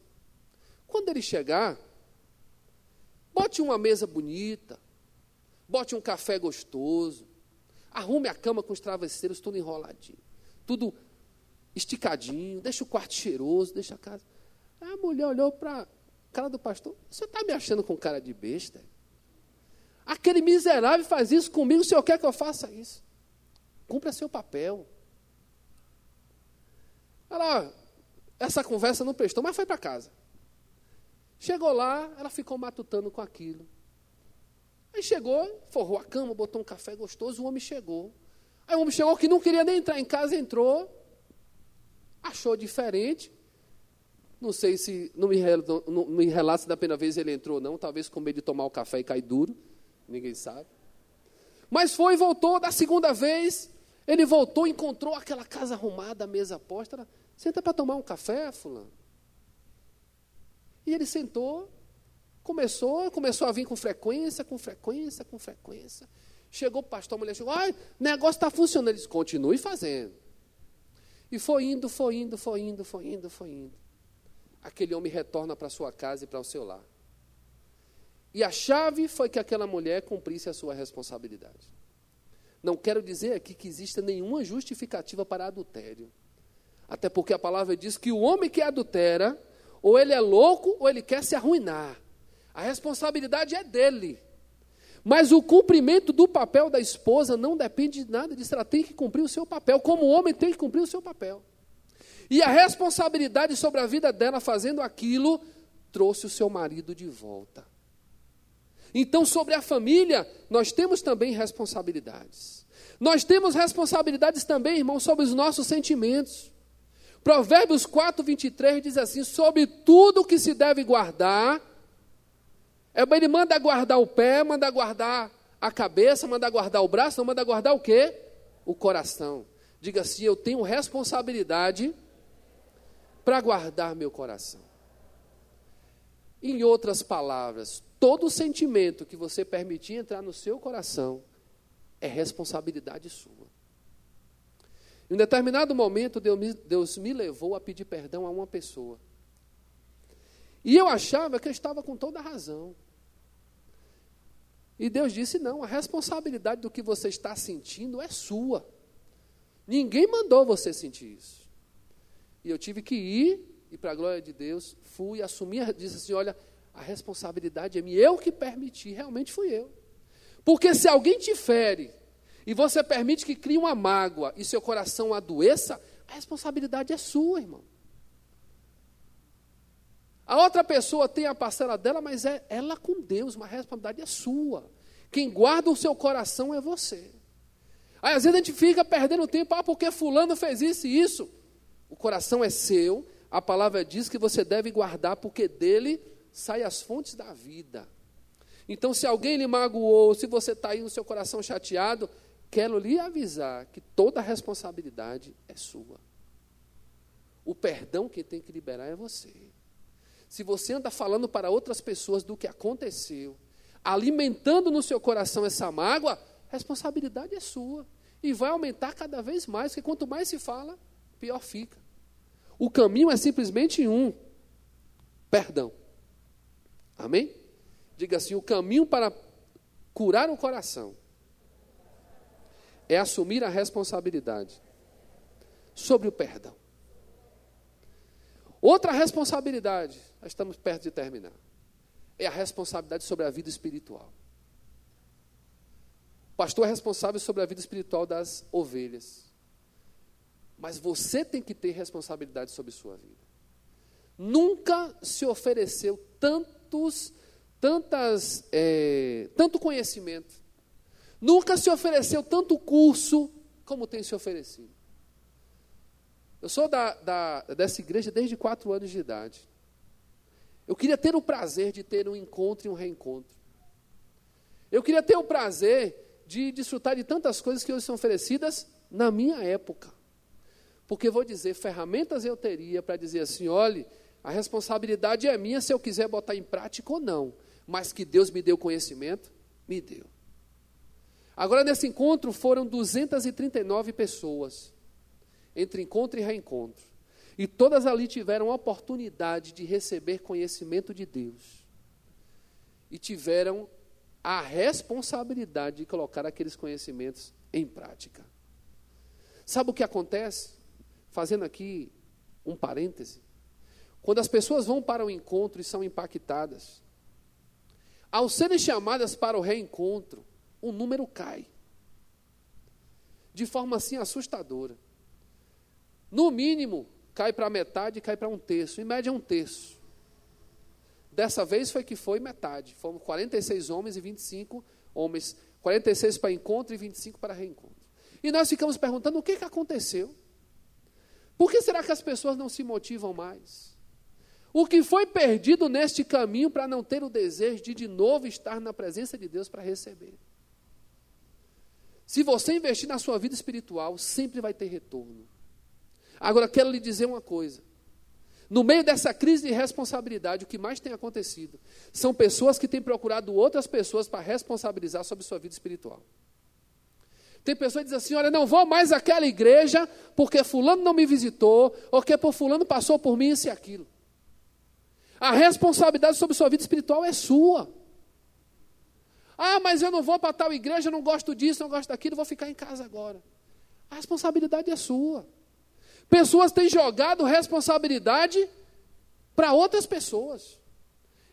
Quando ele chegar, bote uma mesa bonita, bote um café gostoso, arrume a cama com os travesseiros tudo enroladinho, tudo esticadinho, deixa o quarto cheiroso, deixa a casa. A mulher olhou para cara do pastor, você está me achando com cara de besta? Aquele miserável faz isso comigo, o senhor quer que eu faça isso? Cumpra seu papel. Ela, essa conversa não prestou, mas foi para casa. Chegou lá, ela ficou matutando com aquilo. Aí chegou, forrou a cama, botou um café gostoso, o homem chegou. Aí o homem chegou que não queria nem entrar em casa, entrou, achou diferente. Não sei se, não me, não me se da primeira vez ele entrou ou não, talvez com medo de tomar o café e cair duro, ninguém sabe. Mas foi e voltou, da segunda vez, ele voltou, encontrou aquela casa arrumada, a mesa posta. Senta para tomar um café, fulano. E ele sentou, começou, começou a vir com frequência, com frequência, com frequência. Chegou o pastor, a mulher chegou, ai, negócio está funcionando. Ele disse, continue fazendo. E foi indo, foi indo, foi indo, foi indo, foi indo. Aquele homem retorna para sua casa e para o seu lar. E a chave foi que aquela mulher cumprisse a sua responsabilidade. Não quero dizer aqui que exista nenhuma justificativa para adultério. Até porque a palavra diz que o homem que adultera, ou ele é louco, ou ele quer se arruinar. A responsabilidade é dele. Mas o cumprimento do papel da esposa não depende de nada disso. Ela tem que cumprir o seu papel, como o homem tem que cumprir o seu papel. E a responsabilidade sobre a vida dela fazendo aquilo trouxe o seu marido de volta. Então, sobre a família, nós temos também responsabilidades. Nós temos responsabilidades também, irmãos, sobre os nossos sentimentos. Provérbios 4, 23 diz assim: sobre tudo que se deve guardar, é, ele manda guardar o pé, manda guardar a cabeça, manda guardar o braço, não manda guardar o quê? O coração. Diga assim: eu tenho responsabilidade para guardar meu coração. Em outras palavras, todo sentimento que você permitir entrar no seu coração é responsabilidade sua. Em um determinado momento, Deus me, Deus me levou a pedir perdão a uma pessoa. E eu achava que eu estava com toda a razão. E Deus disse: não, a responsabilidade do que você está sentindo é sua. Ninguém mandou você sentir isso. E eu tive que ir, e para a glória de Deus, fui, assumi, disse assim: olha, a responsabilidade é minha, eu que permiti, realmente fui eu. Porque se alguém te fere, e você permite que crie uma mágoa e seu coração adoeça, a responsabilidade é sua, irmão. A outra pessoa tem a parcela dela, mas é ela com Deus, mas a responsabilidade é sua. Quem guarda o seu coração é você. Aí às vezes a gente fica perdendo tempo, ah, porque fulano fez isso e isso. O coração é seu, a palavra diz que você deve guardar, porque dele saem as fontes da vida. Então, se alguém lhe magoou, se você está aí no seu coração chateado, quero lhe avisar que toda a responsabilidade é sua. O perdão quem tem que liberar é você. Se você anda falando para outras pessoas do que aconteceu, alimentando no seu coração essa mágoa, a responsabilidade é sua. E vai aumentar cada vez mais, porque quanto mais se fala, pior fica. O caminho é simplesmente um: perdão. Amém? Diga assim: o caminho para curar o coração é assumir a responsabilidade sobre o perdão. Outra responsabilidade, nós estamos perto de terminar, é a responsabilidade sobre a vida espiritual. O pastor é responsável sobre a vida espiritual das ovelhas. Mas você tem que ter responsabilidade sobre sua vida. Nunca se ofereceu tantos, tantas, é, tanto conhecimento. Nunca se ofereceu tanto curso como tem se oferecido. Eu sou da, da, dessa igreja desde quatro anos de idade. Eu queria ter o prazer de ter um encontro e um reencontro. Eu queria ter o prazer de desfrutar de tantas coisas que hoje são oferecidas na minha época. Porque vou dizer, ferramentas eu teria para dizer assim: olhe, a responsabilidade é minha se eu quiser botar em prática ou não. Mas que Deus me deu conhecimento, me deu. Agora, nesse encontro foram 239 pessoas entre encontro e reencontro. E todas ali tiveram a oportunidade de receber conhecimento de Deus. E tiveram a responsabilidade de colocar aqueles conhecimentos em prática. Sabe o que acontece? Fazendo aqui um parêntese. Quando as pessoas vão para o encontro e são impactadas, ao serem chamadas para o reencontro, o número cai. De forma assim assustadora. No mínimo, cai para metade, cai para um terço. Em média, um terço. Dessa vez foi que foi metade. Foram 46 homens e 25 homens. 46 para encontro e 25 para reencontro. E nós ficamos perguntando o que, que aconteceu. Por que será que as pessoas não se motivam mais? O que foi perdido neste caminho para não ter o desejo de de novo estar na presença de Deus para receber? Se você investir na sua vida espiritual, sempre vai ter retorno. Agora, quero lhe dizer uma coisa. No meio dessa crise de responsabilidade, o que mais tem acontecido são pessoas que têm procurado outras pessoas para responsabilizar sobre sua vida espiritual. Tem pessoas que dizem assim: olha, não vou mais àquela igreja porque Fulano não me visitou, ou que por Fulano passou por mim isso e aquilo. A responsabilidade sobre sua vida espiritual é sua. Ah, mas eu não vou para tal igreja, não gosto disso, não gosto daquilo, vou ficar em casa agora. A responsabilidade é sua. Pessoas têm jogado responsabilidade para outras pessoas.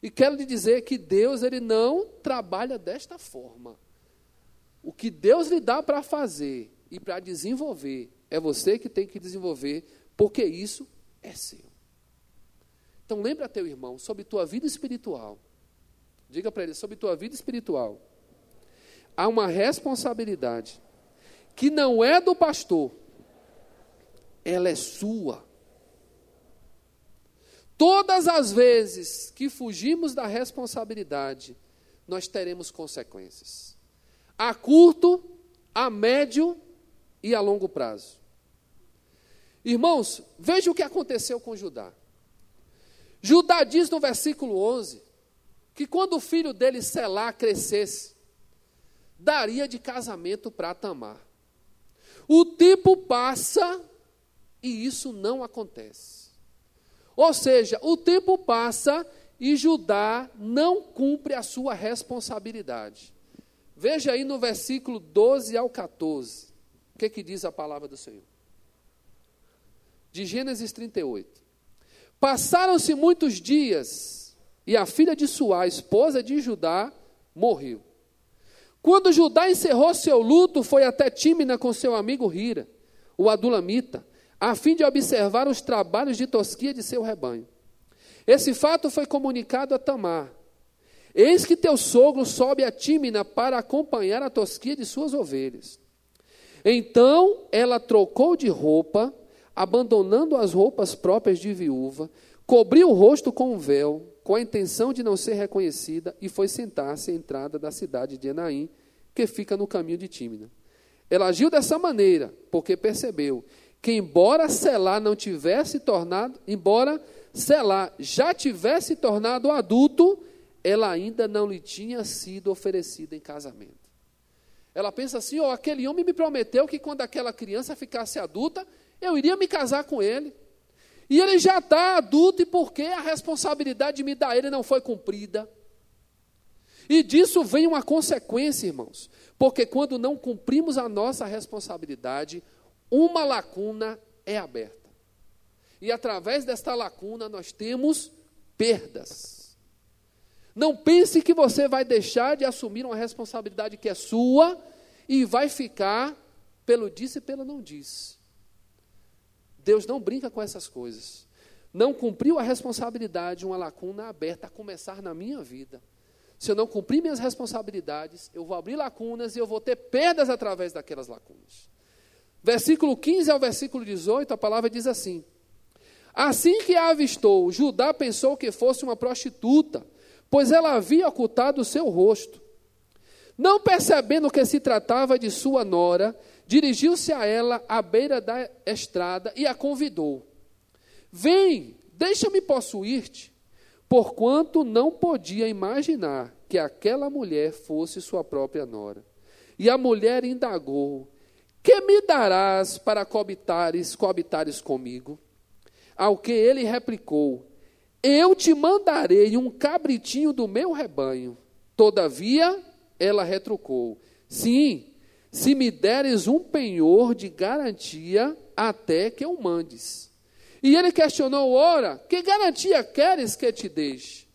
E quero lhe dizer que Deus ele não trabalha desta forma. O que Deus lhe dá para fazer e para desenvolver, é você que tem que desenvolver, porque isso é seu. Então lembra teu irmão sobre tua vida espiritual. Diga para ele sobre tua vida espiritual. Há uma responsabilidade que não é do pastor, ela é sua. Todas as vezes que fugimos da responsabilidade, nós teremos consequências a curto, a médio e a longo prazo. Irmãos, veja o que aconteceu com Judá. Judá diz no versículo 11 que quando o filho dele Selá crescesse, daria de casamento para Tamar. O tempo passa e isso não acontece. Ou seja, o tempo passa e Judá não cumpre a sua responsabilidade. Veja aí no versículo 12 ao 14. O que, que diz a palavra do Senhor? De Gênesis 38. Passaram-se muitos dias, e a filha de Suá, esposa de Judá, morreu. Quando Judá encerrou seu luto, foi até Tímina com seu amigo Hira, o adulamita, a fim de observar os trabalhos de tosquia de seu rebanho. Esse fato foi comunicado a Tamar, Eis que teu sogro sobe a Tímina para acompanhar a tosquia de suas ovelhas. Então ela trocou de roupa, abandonando as roupas próprias de viúva, cobriu o rosto com um véu, com a intenção de não ser reconhecida, e foi sentar-se à entrada da cidade de Enaim, que fica no caminho de Tímina. Ela agiu dessa maneira, porque percebeu que, embora Selá não tivesse tornado, embora Selá já tivesse tornado adulto, ela ainda não lhe tinha sido oferecida em casamento. Ela pensa assim: oh, aquele homem me prometeu que quando aquela criança ficasse adulta, eu iria me casar com ele. E ele já está adulto, e por que a responsabilidade de me dar ele não foi cumprida? E disso vem uma consequência, irmãos, porque quando não cumprimos a nossa responsabilidade, uma lacuna é aberta. E através desta lacuna nós temos perdas. Não pense que você vai deixar de assumir uma responsabilidade que é sua e vai ficar pelo disse e pelo não disse. Deus não brinca com essas coisas. Não cumpriu a responsabilidade, uma lacuna aberta a começar na minha vida. Se eu não cumprir minhas responsabilidades, eu vou abrir lacunas e eu vou ter perdas através daquelas lacunas. Versículo 15 ao versículo 18, a palavra diz assim: Assim que a avistou, Judá pensou que fosse uma prostituta pois ela havia ocultado o seu rosto. Não percebendo que se tratava de sua nora, dirigiu-se a ela à beira da estrada e a convidou: Vem, deixa-me possuir-te, porquanto não podia imaginar que aquela mulher fosse sua própria nora. E a mulher indagou: Que me darás para coabitares, coabitares comigo? Ao que ele replicou: eu te mandarei um cabritinho do meu rebanho. Todavia, ela retrucou: Sim, se me deres um penhor de garantia até que eu mandes. E ele questionou: Ora, que garantia queres que te deixe?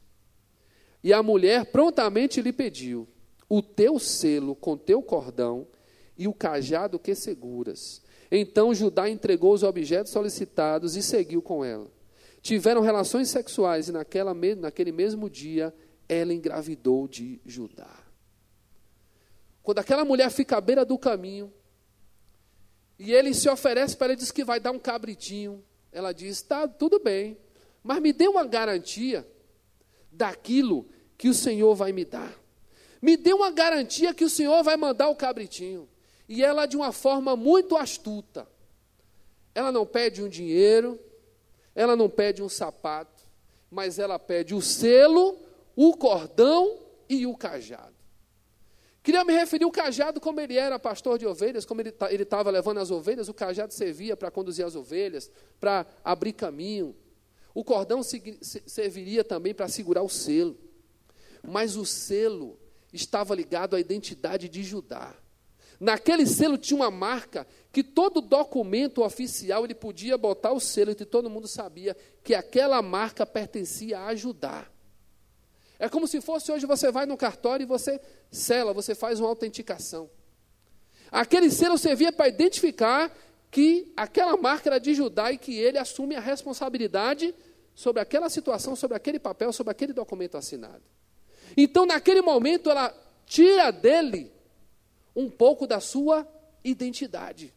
E a mulher prontamente lhe pediu: O teu selo com teu cordão e o cajado que seguras. Então Judá entregou os objetos solicitados e seguiu com ela tiveram relações sexuais e naquela, naquele mesmo dia ela engravidou de Judá. Quando aquela mulher fica à beira do caminho, E ele se oferece para ela, diz que vai dar um cabritinho. Ela diz: tá, tudo bem, mas me dê uma garantia daquilo que o Senhor vai me dar. Me dê uma garantia que o Senhor vai mandar o cabritinho. E ela, de uma forma muito astuta, ela não pede um dinheiro, ela não pede um sapato, mas ela pede o selo, o cordão e o cajado. Queria me referir ao cajado como ele era pastor de ovelhas, como ele estava levando as ovelhas, o cajado servia para conduzir as ovelhas, para abrir caminho. O cordão serviria também para segurar o selo. Mas o selo estava ligado à identidade de Judá. Naquele selo tinha uma marca que todo documento oficial ele podia botar o selo e todo mundo sabia que aquela marca pertencia a Judá. É como se fosse hoje você vai no cartório e você sela, você faz uma autenticação. Aquele selo servia para identificar que aquela marca era de Judá e que ele assume a responsabilidade sobre aquela situação, sobre aquele papel, sobre aquele documento assinado. Então, naquele momento, ela tira dele um pouco da sua identidade.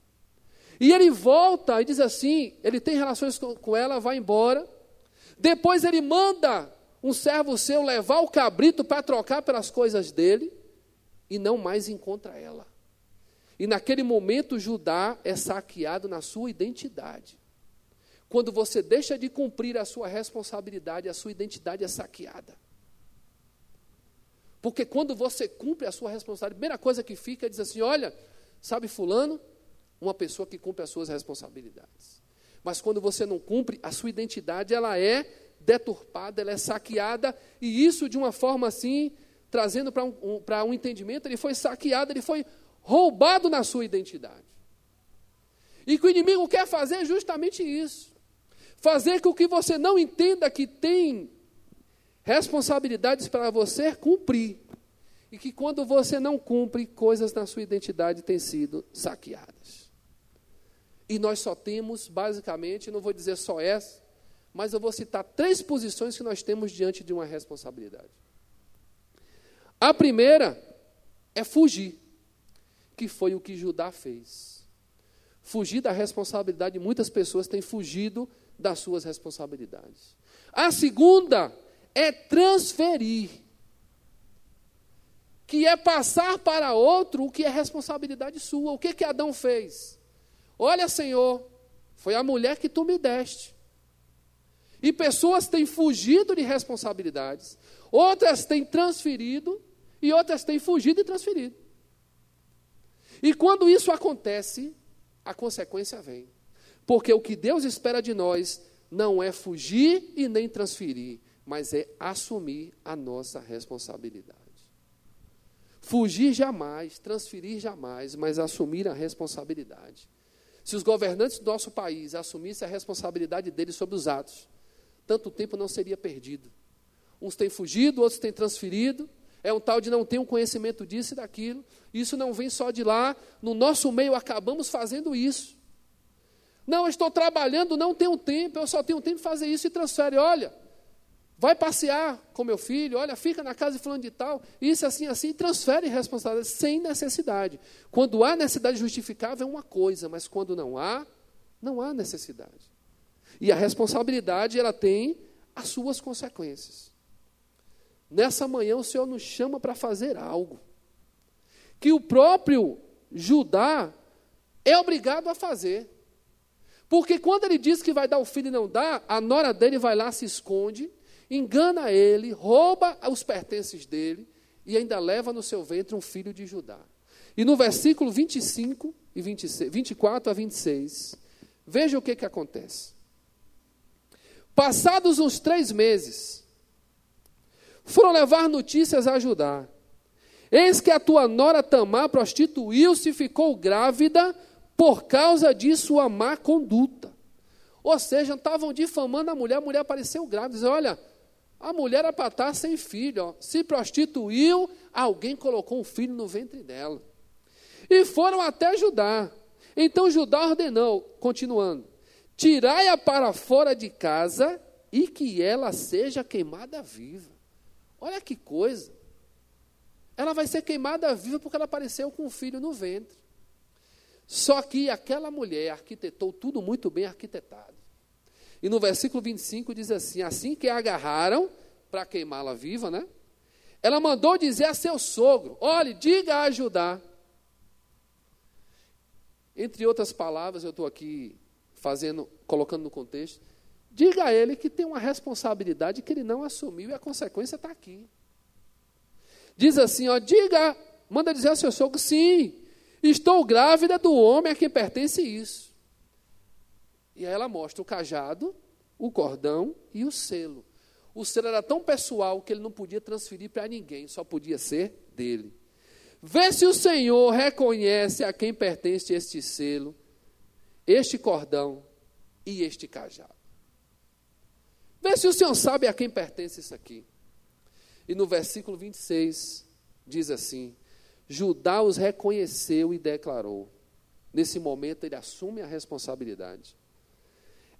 E ele volta e diz assim: ele tem relações com ela, vai embora. Depois ele manda um servo seu levar o cabrito para trocar pelas coisas dele e não mais encontra ela. E naquele momento Judá é saqueado na sua identidade. Quando você deixa de cumprir a sua responsabilidade, a sua identidade é saqueada. Porque quando você cumpre a sua responsabilidade, a primeira coisa que fica é dizer assim: olha, sabe, Fulano, uma pessoa que cumpre as suas responsabilidades. Mas quando você não cumpre, a sua identidade ela é deturpada, ela é saqueada, e isso de uma forma assim, trazendo para um, um, um entendimento, ele foi saqueado, ele foi roubado na sua identidade. E que o inimigo quer fazer justamente isso. Fazer com que você não entenda que tem responsabilidades para você cumprir. E que quando você não cumpre, coisas na sua identidade têm sido saqueadas. E nós só temos, basicamente, não vou dizer só essa, mas eu vou citar três posições que nós temos diante de uma responsabilidade. A primeira é fugir, que foi o que Judá fez. Fugir da responsabilidade, muitas pessoas têm fugido das suas responsabilidades. A segunda é transferir, que é passar para outro o que é responsabilidade sua. O que que Adão fez? Olha, Senhor, foi a mulher que tu me deste. E pessoas têm fugido de responsabilidades, outras têm transferido e outras têm fugido e transferido. E quando isso acontece, a consequência vem. Porque o que Deus espera de nós não é fugir e nem transferir, mas é assumir a nossa responsabilidade. Fugir jamais, transferir jamais, mas assumir a responsabilidade. Se os governantes do nosso país assumissem a responsabilidade deles sobre os atos, tanto tempo não seria perdido. Uns têm fugido, outros têm transferido. É um tal de não ter um conhecimento disso e daquilo. Isso não vem só de lá. No nosso meio acabamos fazendo isso. Não, eu estou trabalhando, não tenho tempo, eu só tenho tempo de fazer isso e transfere. Olha, Vai passear com meu filho, olha, fica na casa de fulano de tal, isso assim, assim, transfere responsabilidade sem necessidade. Quando há necessidade justificável é uma coisa, mas quando não há, não há necessidade. E a responsabilidade, ela tem as suas consequências. Nessa manhã o Senhor nos chama para fazer algo que o próprio Judá é obrigado a fazer. Porque quando ele diz que vai dar o filho e não dá, a nora dele vai lá, se esconde, engana ele, rouba os pertences dele e ainda leva no seu ventre um filho de Judá. E no versículo 25 e 26, 24 a 26, veja o que, que acontece. Passados uns três meses, foram levar notícias a Judá. Eis que a tua nora Tamar prostituiu-se e ficou grávida por causa de sua má conduta. Ou seja, estavam difamando a mulher, a mulher apareceu grávida, dizendo, olha, a mulher era para estar sem filho, ó. se prostituiu, alguém colocou um filho no ventre dela. E foram até Judá. Então Judá ordenou, continuando: tirai-a para fora de casa e que ela seja queimada viva. Olha que coisa. Ela vai ser queimada viva porque ela apareceu com um filho no ventre. Só que aquela mulher arquitetou tudo muito bem arquitetado. E no versículo 25 diz assim: Assim que a agarraram para queimá-la viva, né? Ela mandou dizer a seu sogro: Olhe, diga a ajudar. Entre outras palavras, eu estou aqui fazendo, colocando no contexto. Diga a ele que tem uma responsabilidade que ele não assumiu e a consequência está aqui. Diz assim, ó, diga, manda dizer ao seu sogro, sim, estou grávida do homem a quem pertence isso. E aí ela mostra o cajado, o cordão e o selo. O selo era tão pessoal que ele não podia transferir para ninguém, só podia ser dele. Vê se o Senhor reconhece a quem pertence este selo, este cordão e este cajado. Vê se o Senhor sabe a quem pertence isso aqui. E no versículo 26 diz assim: Judá os reconheceu e declarou. Nesse momento ele assume a responsabilidade.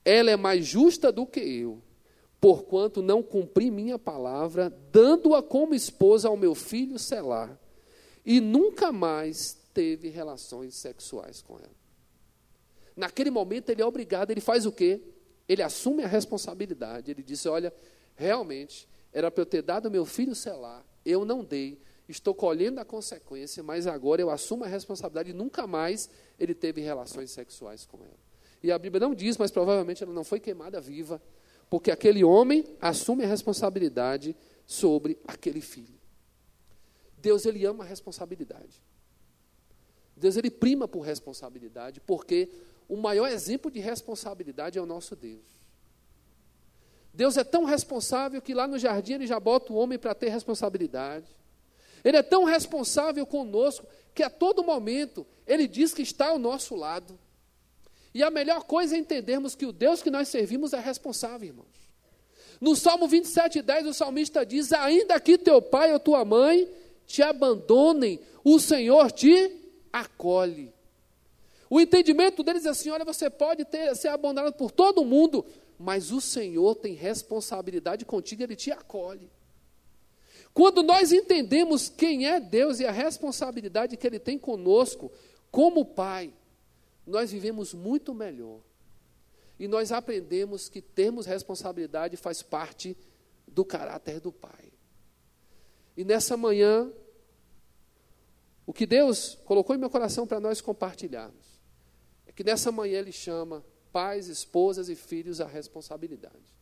Ela é mais justa do que eu, porquanto não cumpri minha palavra, dando-a como esposa ao meu filho Selar, e nunca mais teve relações sexuais com ela. Naquele momento ele é obrigado, ele faz o quê? Ele assume a responsabilidade. Ele disse: Olha, realmente, era para eu ter dado meu filho selar, eu não dei, estou colhendo a consequência, mas agora eu assumo a responsabilidade e nunca mais ele teve relações sexuais com ela. E a Bíblia não diz, mas provavelmente ela não foi queimada viva, porque aquele homem assume a responsabilidade sobre aquele filho. Deus ele ama a responsabilidade. Deus ele prima por responsabilidade, porque o maior exemplo de responsabilidade é o nosso Deus. Deus é tão responsável que lá no jardim ele já bota o homem para ter responsabilidade. Ele é tão responsável conosco que a todo momento ele diz que está ao nosso lado. E a melhor coisa é entendermos que o Deus que nós servimos é responsável, irmãos. No Salmo 27, 10, o salmista diz: Ainda que teu pai ou tua mãe te abandonem, o Senhor te acolhe. O entendimento deles é assim: olha, você pode ter, ser abandonado por todo mundo, mas o Senhor tem responsabilidade contigo, Ele te acolhe. Quando nós entendemos quem é Deus e a responsabilidade que Ele tem conosco, como Pai, nós vivemos muito melhor. E nós aprendemos que termos responsabilidade faz parte do caráter do Pai. E nessa manhã, o que Deus colocou em meu coração para nós compartilharmos que nessa manhã ele chama pais, esposas e filhos à responsabilidade.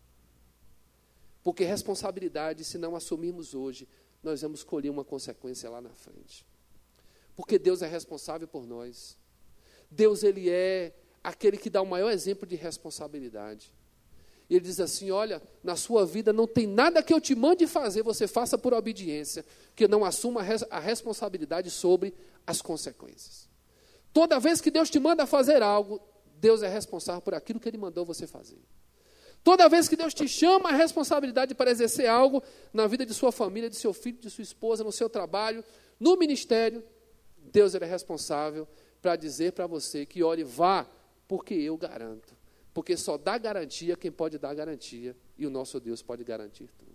Porque responsabilidade, se não assumirmos hoje, nós vamos colher uma consequência lá na frente. Porque Deus é responsável por nós. Deus ele é aquele que dá o maior exemplo de responsabilidade. Ele diz assim: Olha, na sua vida não tem nada que eu te mande fazer, você faça por obediência, que não assuma a responsabilidade sobre as consequências. Toda vez que Deus te manda fazer algo, Deus é responsável por aquilo que Ele mandou você fazer. Toda vez que Deus te chama a responsabilidade para exercer algo na vida de sua família, de seu filho, de sua esposa, no seu trabalho, no ministério, Deus é responsável para dizer para você que, olhe, vá, porque eu garanto. Porque só dá garantia quem pode dar garantia, e o nosso Deus pode garantir tudo.